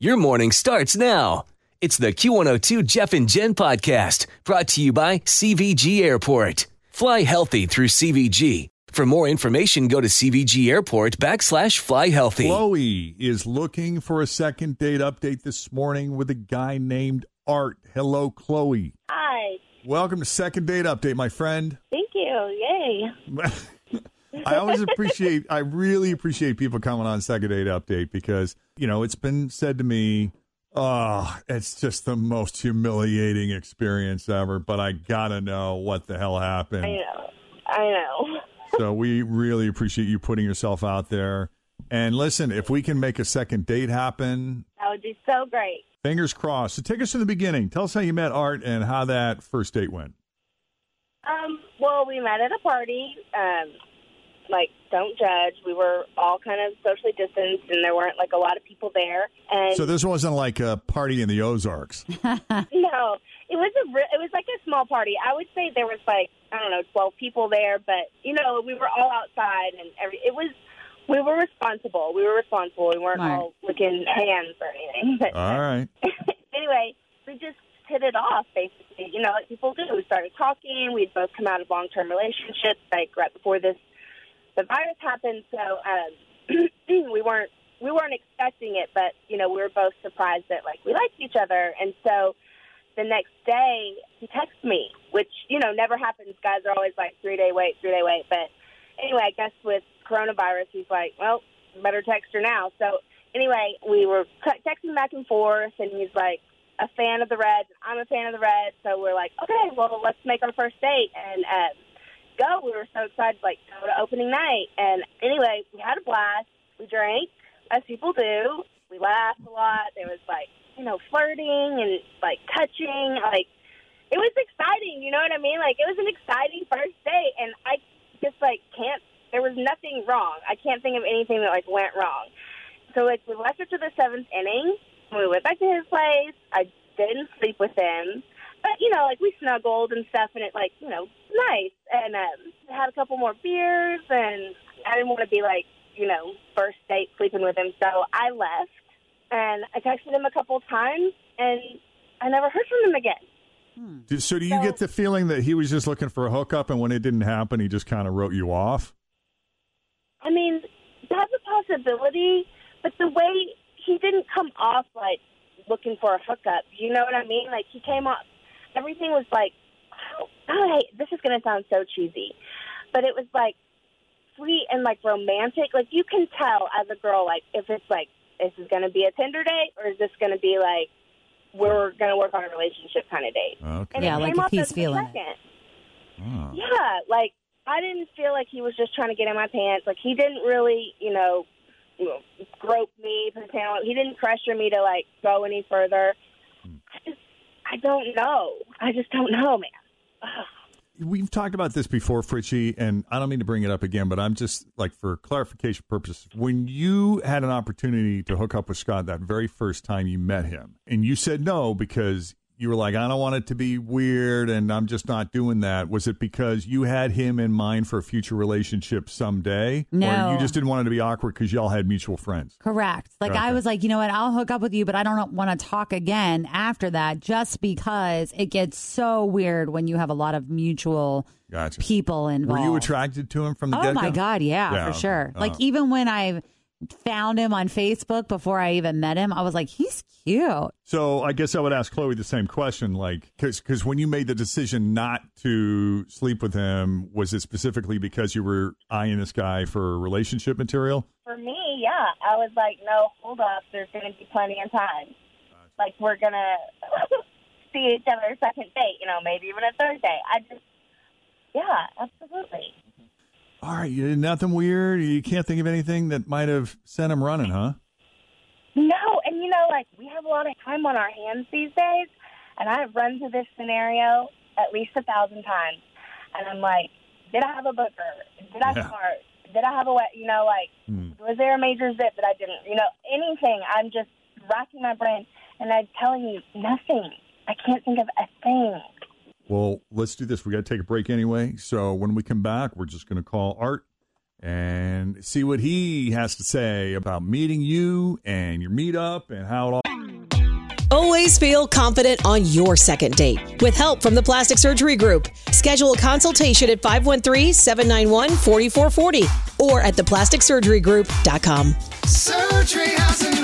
Your morning starts now. It's the Q102 Jeff and Jen podcast brought to you by CVG Airport. Fly healthy through CVG. For more information, go to CVG Airport backslash fly healthy. Chloe is looking for a second date update this morning with a guy named Art. Hello, Chloe. Hi. Welcome to Second Date Update, my friend. Thank you. Yay. I always appreciate, I really appreciate people coming on Second Date Update because, you know, it's been said to me, oh, it's just the most humiliating experience ever, but I gotta know what the hell happened. I know. I know. So we really appreciate you putting yourself out there. And listen, if we can make a second date happen, That would be so great. fingers crossed. So take us to the beginning. Tell us how you met Art and how that first date went. Um, well, we met at a party. Um, like, don't judge. We were all kind of socially distanced, and there weren't like a lot of people there. And So this wasn't like a party in the Ozarks. no, it was a re- it was like a small party. I would say there was like I don't know twelve people there, but you know we were all outside, and every it was we were responsible. We were responsible. We weren't Smart. all licking hands or anything. But All right. anyway, we just hit it off basically. You know, like people do. We started talking. We'd both come out of long term relationships, like right before this the virus happened. So um, we weren't we weren't expecting it, but you know, we were both surprised that like we liked each other. And so the next day he texts me, which, you know, never happens. Guys are always like three day wait, three day wait. But anyway, I guess with coronavirus he's like, Well, better text her now. So anyway, we were texting back and forth and he's like a fan of the Reds. I'm a fan of the Reds, so we're like, okay, well, let's make our first date and um, go. We were so excited, like go to opening night. And anyway, we had a blast. We drank, as people do. We laughed a lot. There was like, you know, flirting and like touching. Like it was exciting. You know what I mean? Like it was an exciting first date, and I just like can't. There was nothing wrong. I can't think of anything that like went wrong. So like we left after the seventh inning. We went back to his place. I didn't sleep with him, but you know, like we snuggled and stuff, and it like you know nice. And um, had a couple more beers, and I didn't want to be like you know first date sleeping with him, so I left. And I texted him a couple times, and I never heard from him again. Do- So do you So- get the feeling that he was just looking for a hookup and when it didn't happen, he just kind of wrote you off? I mean, that's a possibility, but the way he didn't come off like looking for a hookup, you know what I mean? Like he came off, everything was like, oh, I hate, this is going to sound so cheesy, but it was like sweet and like romantic. Like you can tell as a girl, like if it's like, this is this going to be a Tinder date or is this going to be like, we're going to work on a relationship kind of date? Okay. And Yeah, like came if off he's as a feeling it. second. Oh. Yeah, like I didn't feel like he was just trying to get in my pants. Like he didn't really, you know, you know grope me, put his hand on- He didn't pressure me to like go any further. I don't know. I just don't know, man. Ugh. We've talked about this before, Fritchie, and I don't mean to bring it up again, but I'm just like for clarification purposes. When you had an opportunity to hook up with Scott that very first time you met him, and you said no because you were like, I don't want it to be weird and I'm just not doing that, was it because you had him in mind for a future relationship someday? Or you just didn't want it to be awkward because y'all had mutual friends? Correct. Like I was like, you know what? I'll hook up with you, but I don't want to talk again after that just because it gets so weird when you have a lot of mutual Gotcha. people involved. Were you attracted to him from the Oh get-go? my god, yeah, Yeah, for okay. sure. Like Oh. even when I found him on Facebook before I even met him. I was like, he's cute. So I guess I would ask Chloe the same question, like, because when you made the decision not to sleep with him, was it specifically because you were eyeing this guy for relationship material? For me, yeah, I was like, no, hold up. There's going to be plenty of time. Like we're gonna see each other second date. You know, maybe even a third date. I just, yeah, absolutely. All right, you nothing weird. You can't think of anything that might have sent him running, huh? No, and you know, like we have a lot of time on our hands these days, and I've run through this scenario at least a thousand times, and I'm like, did I have a booker? Did I Yeah. fart? Did I have a wet? You know, like Hmm. was there a major zip that I didn't? You know, anything. I'm just racking my brain, and I'm telling you, nothing. I can't think of a thing. Well, let's do this. We got to take a break anyway. So when we come back, we're just going to call Art and see what he has to say about meeting you and your meetup and how it all. Always feel confident on your second date. With help from the Plastic Surgery Group, schedule a consultation at 513-791-4440 or at theplasticsurgerygroup.com. Surgery has an art.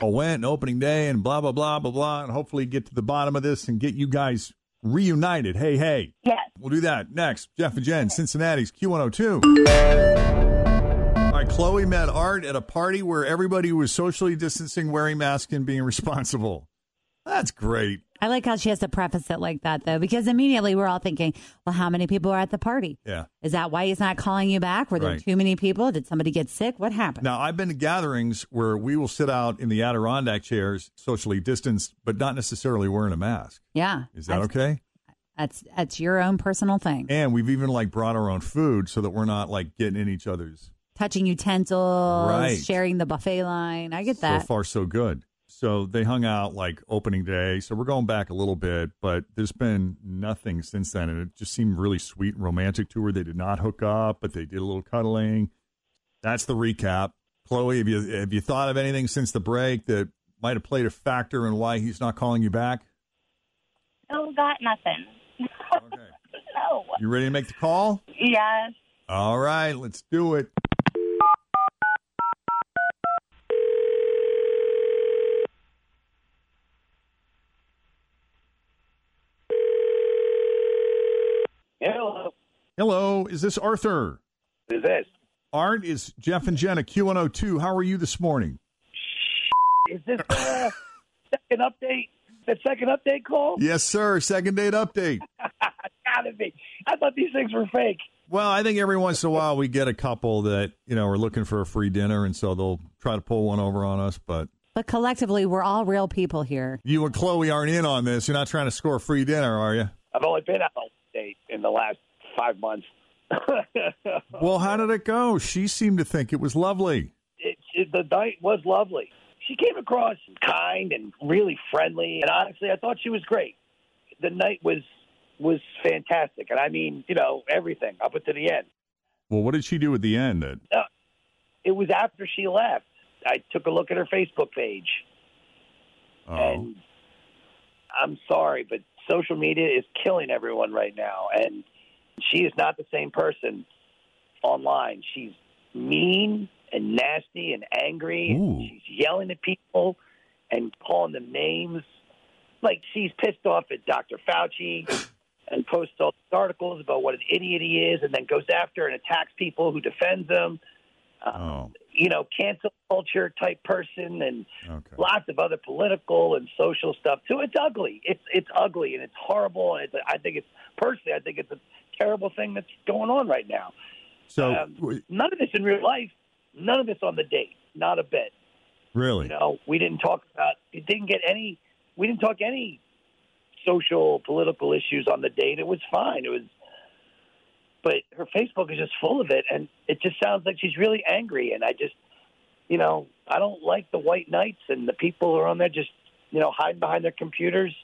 All went opening day and blah blah blah blah blah and hopefully get to the bottom of this and get you guys reunited. Hey hey. Yes. we'll do that next. Jeff and jen cincinnati's q102 all right chloe met art at a party where everybody was socially distancing wearing masks and being responsible. That's great I like how she has to preface it like that, though, because immediately we're all thinking, well, how many people are at the party? yeah Is that why he's not calling you back? Were there Right. too many people? Did somebody get sick? What happened? now i've been to gatherings where we will sit out in the adirondack chairs socially distanced but not necessarily wearing a mask Yeah. is that that's, okay That's that's your own personal thing. and we've even like brought our own food so that we're not like getting in each other's Touching utensils, Right. sharing the buffet line. I get that. So far, so good. So they hung out like opening day. So we're going back a little bit, but there's been nothing since then. And it just seemed really sweet and romantic to her. They did not hook up, but they did a little cuddling. That's the recap. Chloe, have you have you thought of anything since the break that might have played a factor in why he's not calling you back? Oh, got nothing. Okay. no. You ready to make the call? Yes. All right, let's do it. Hello. Hello, is this Arthur? Who's this? Art is Jeff and Jenna Q102. How are you this morning? Is this uh, second update? The second update call? Yes, sir. Second date update. Gotta be. I thought these things were fake. Well, I think every once in a while we get a couple that, you know, are looking for a free dinner and so they'll try to pull one over on us, but But collectively, we're all real people here. you and Chloe aren't in on this. You're not trying to score a free dinner, are you? I've only been out on a date in the last five months. Well, how did it go? She seemed to think it was lovely. it, it, the night was lovely. She came across kind and really friendly, and honestly, I thought she was great. The night was was fantastic, and I mean, you know, everything up until the end. Well, what did she do at the end? That uh, It was after she left. I took a look at her Facebook page, oh, and I'm sorry, but social media is killing everyone right now, and she is not the same person online. She's mean and nasty and angry. And she's yelling at people and calling them names. Like she's pissed off at Dr. Fauci and posts all these articles about what an idiot he is, and then goes after and attacks people who defends him. Uh, oh, You know, cancel culture type person, and okay. lots of other political and social stuff too. It's ugly. It's it's ugly and it's horrible. And it's, I think it's personally, I think it's a terrible thing that's going on right now. So, Um, None of this in real life. None of this on the date. Not a bit. really? You know, we didn't talk about. It didn't get any. We didn't talk any social political issues on the date. It was fine. It was. But her Facebook is just full of it, and it just sounds like she's really angry. And I just, you know, I don't like the white knights and the people who are on there just, you know, hiding behind their computers,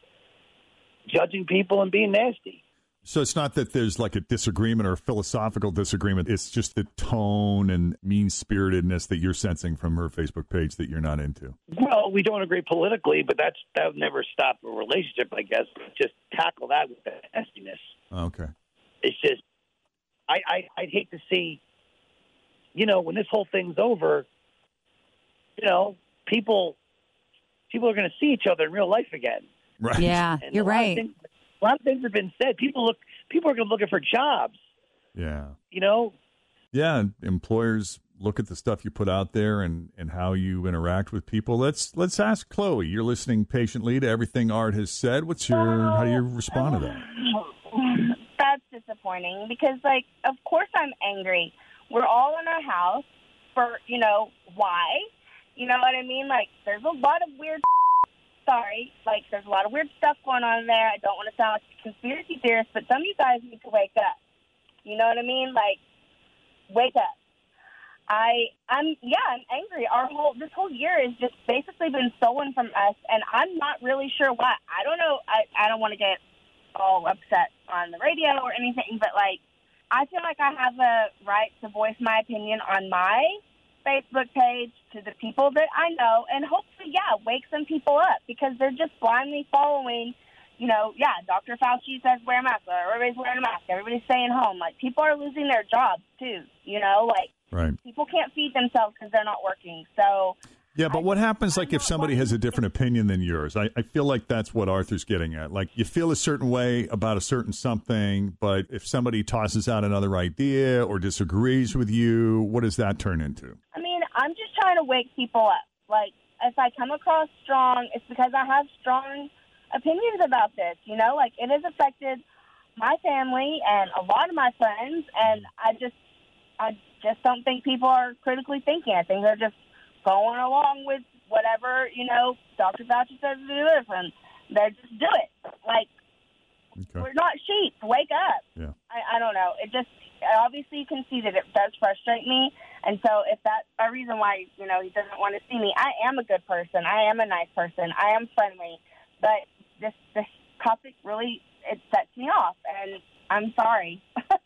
judging people and being nasty. So it's not that there's like a disagreement or a philosophical disagreement. It's just the tone and mean spiritedness that you're sensing from her Facebook page that you're not into. Well, we don't agree politically, but that's that would never stop a relationship, I guess. Just tackle that with the nastiness. Okay. It's just, I, I I'd hate to see, you know, when this whole thing's over, you know, people people are going to see each other in real life again. Right. Yeah, And you're a lot right. Things- a lot of things have been said. People look. People are going to looking for jobs. Yeah. You know, Yeah. Employers look at the stuff you put out there and, and how you interact with people. Let's let's ask Chloe. You're listening patiently to everything Art has said. What's your how do you respond to that? That's disappointing because, like, of course I'm angry. We're all in our house for, you know, why? You know what I mean? Like, there's a lot of weird. Sorry, like, there's a lot of weird stuff going on there. I don't want to sound like a conspiracy theorist, but some of you guys need to wake up. You know what I mean? Like, wake up. I, I'm, yeah, I'm angry. Our whole this whole year has just basically been stolen from us, and I'm not really sure why. I don't know. I, I don't want to get all upset on the radio or anything, but like, I feel like I have a right to voice my opinion on my Facebook page to the people that I know, and hopefully, yeah, wake some people up because they're just blindly following. You know, yeah, Dr. Fauci says wear a mask, everybody's wearing a mask, everybody's staying home. Like, people are losing their jobs too. You know, like Right. people can't feed themselves because they're not working. So Yeah, but what happens like if somebody has a different opinion than yours? I, I feel like that's what Arthur's getting at. Like you feel a certain way about a certain something, but if somebody tosses out another idea or disagrees with you, what does that turn into? I mean, I'm just trying to wake people up. Like, if I come across strong, it's because I have strong opinions about this. You know, like it has affected my family and a lot of my friends, and I just, I just don't think people are critically thinking. I think they're just going along with whatever you know Dr. Fauci says to do this, and they just do it. Like Okay. we're not sheep. Wake up. Yeah. I, I don't know. It just obviously you can see that it does frustrate me, and so if that's a reason why you know he doesn't want to see me, I am a good person. I am a nice person. I am friendly, but this this topic really it sets me off, and I'm sorry.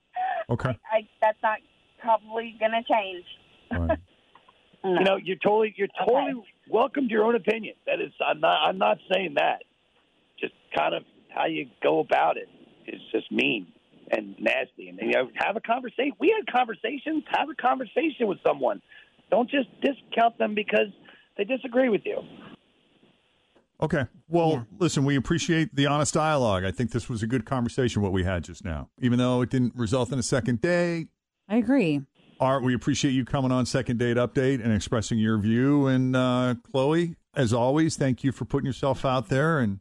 Okay. I that's not probably going to change. All right. No. you know, you're totally you're totally welcome to your own opinion. That is, I'm not I'm not saying that. Just kind of how you go about it is just mean and nasty. And you know, have a conversation. We had conversations. Have a conversation with someone. Don't just discount them because they disagree with you. Okay. Well, Yeah. listen, we appreciate the honest dialogue. I think this was a good conversation, what we had just now. Even though it didn't result in a second date, I agree. Art, we appreciate you coming on Second Date Update and expressing your view. And uh, Chloe, as always, thank you for putting yourself out there and,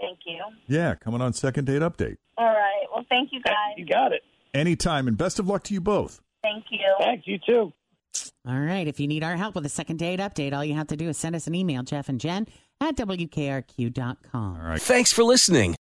Thank you. yeah, coming on Second Date Update. All right. Well, thank you guys. You got it. Anytime, and best of luck to you both. Thank you. Thanks. You too. All right. If you need our help with a second date update, all you have to do is send us an email, Jeff and Jen at WKRQ.com. All right. Thanks for listening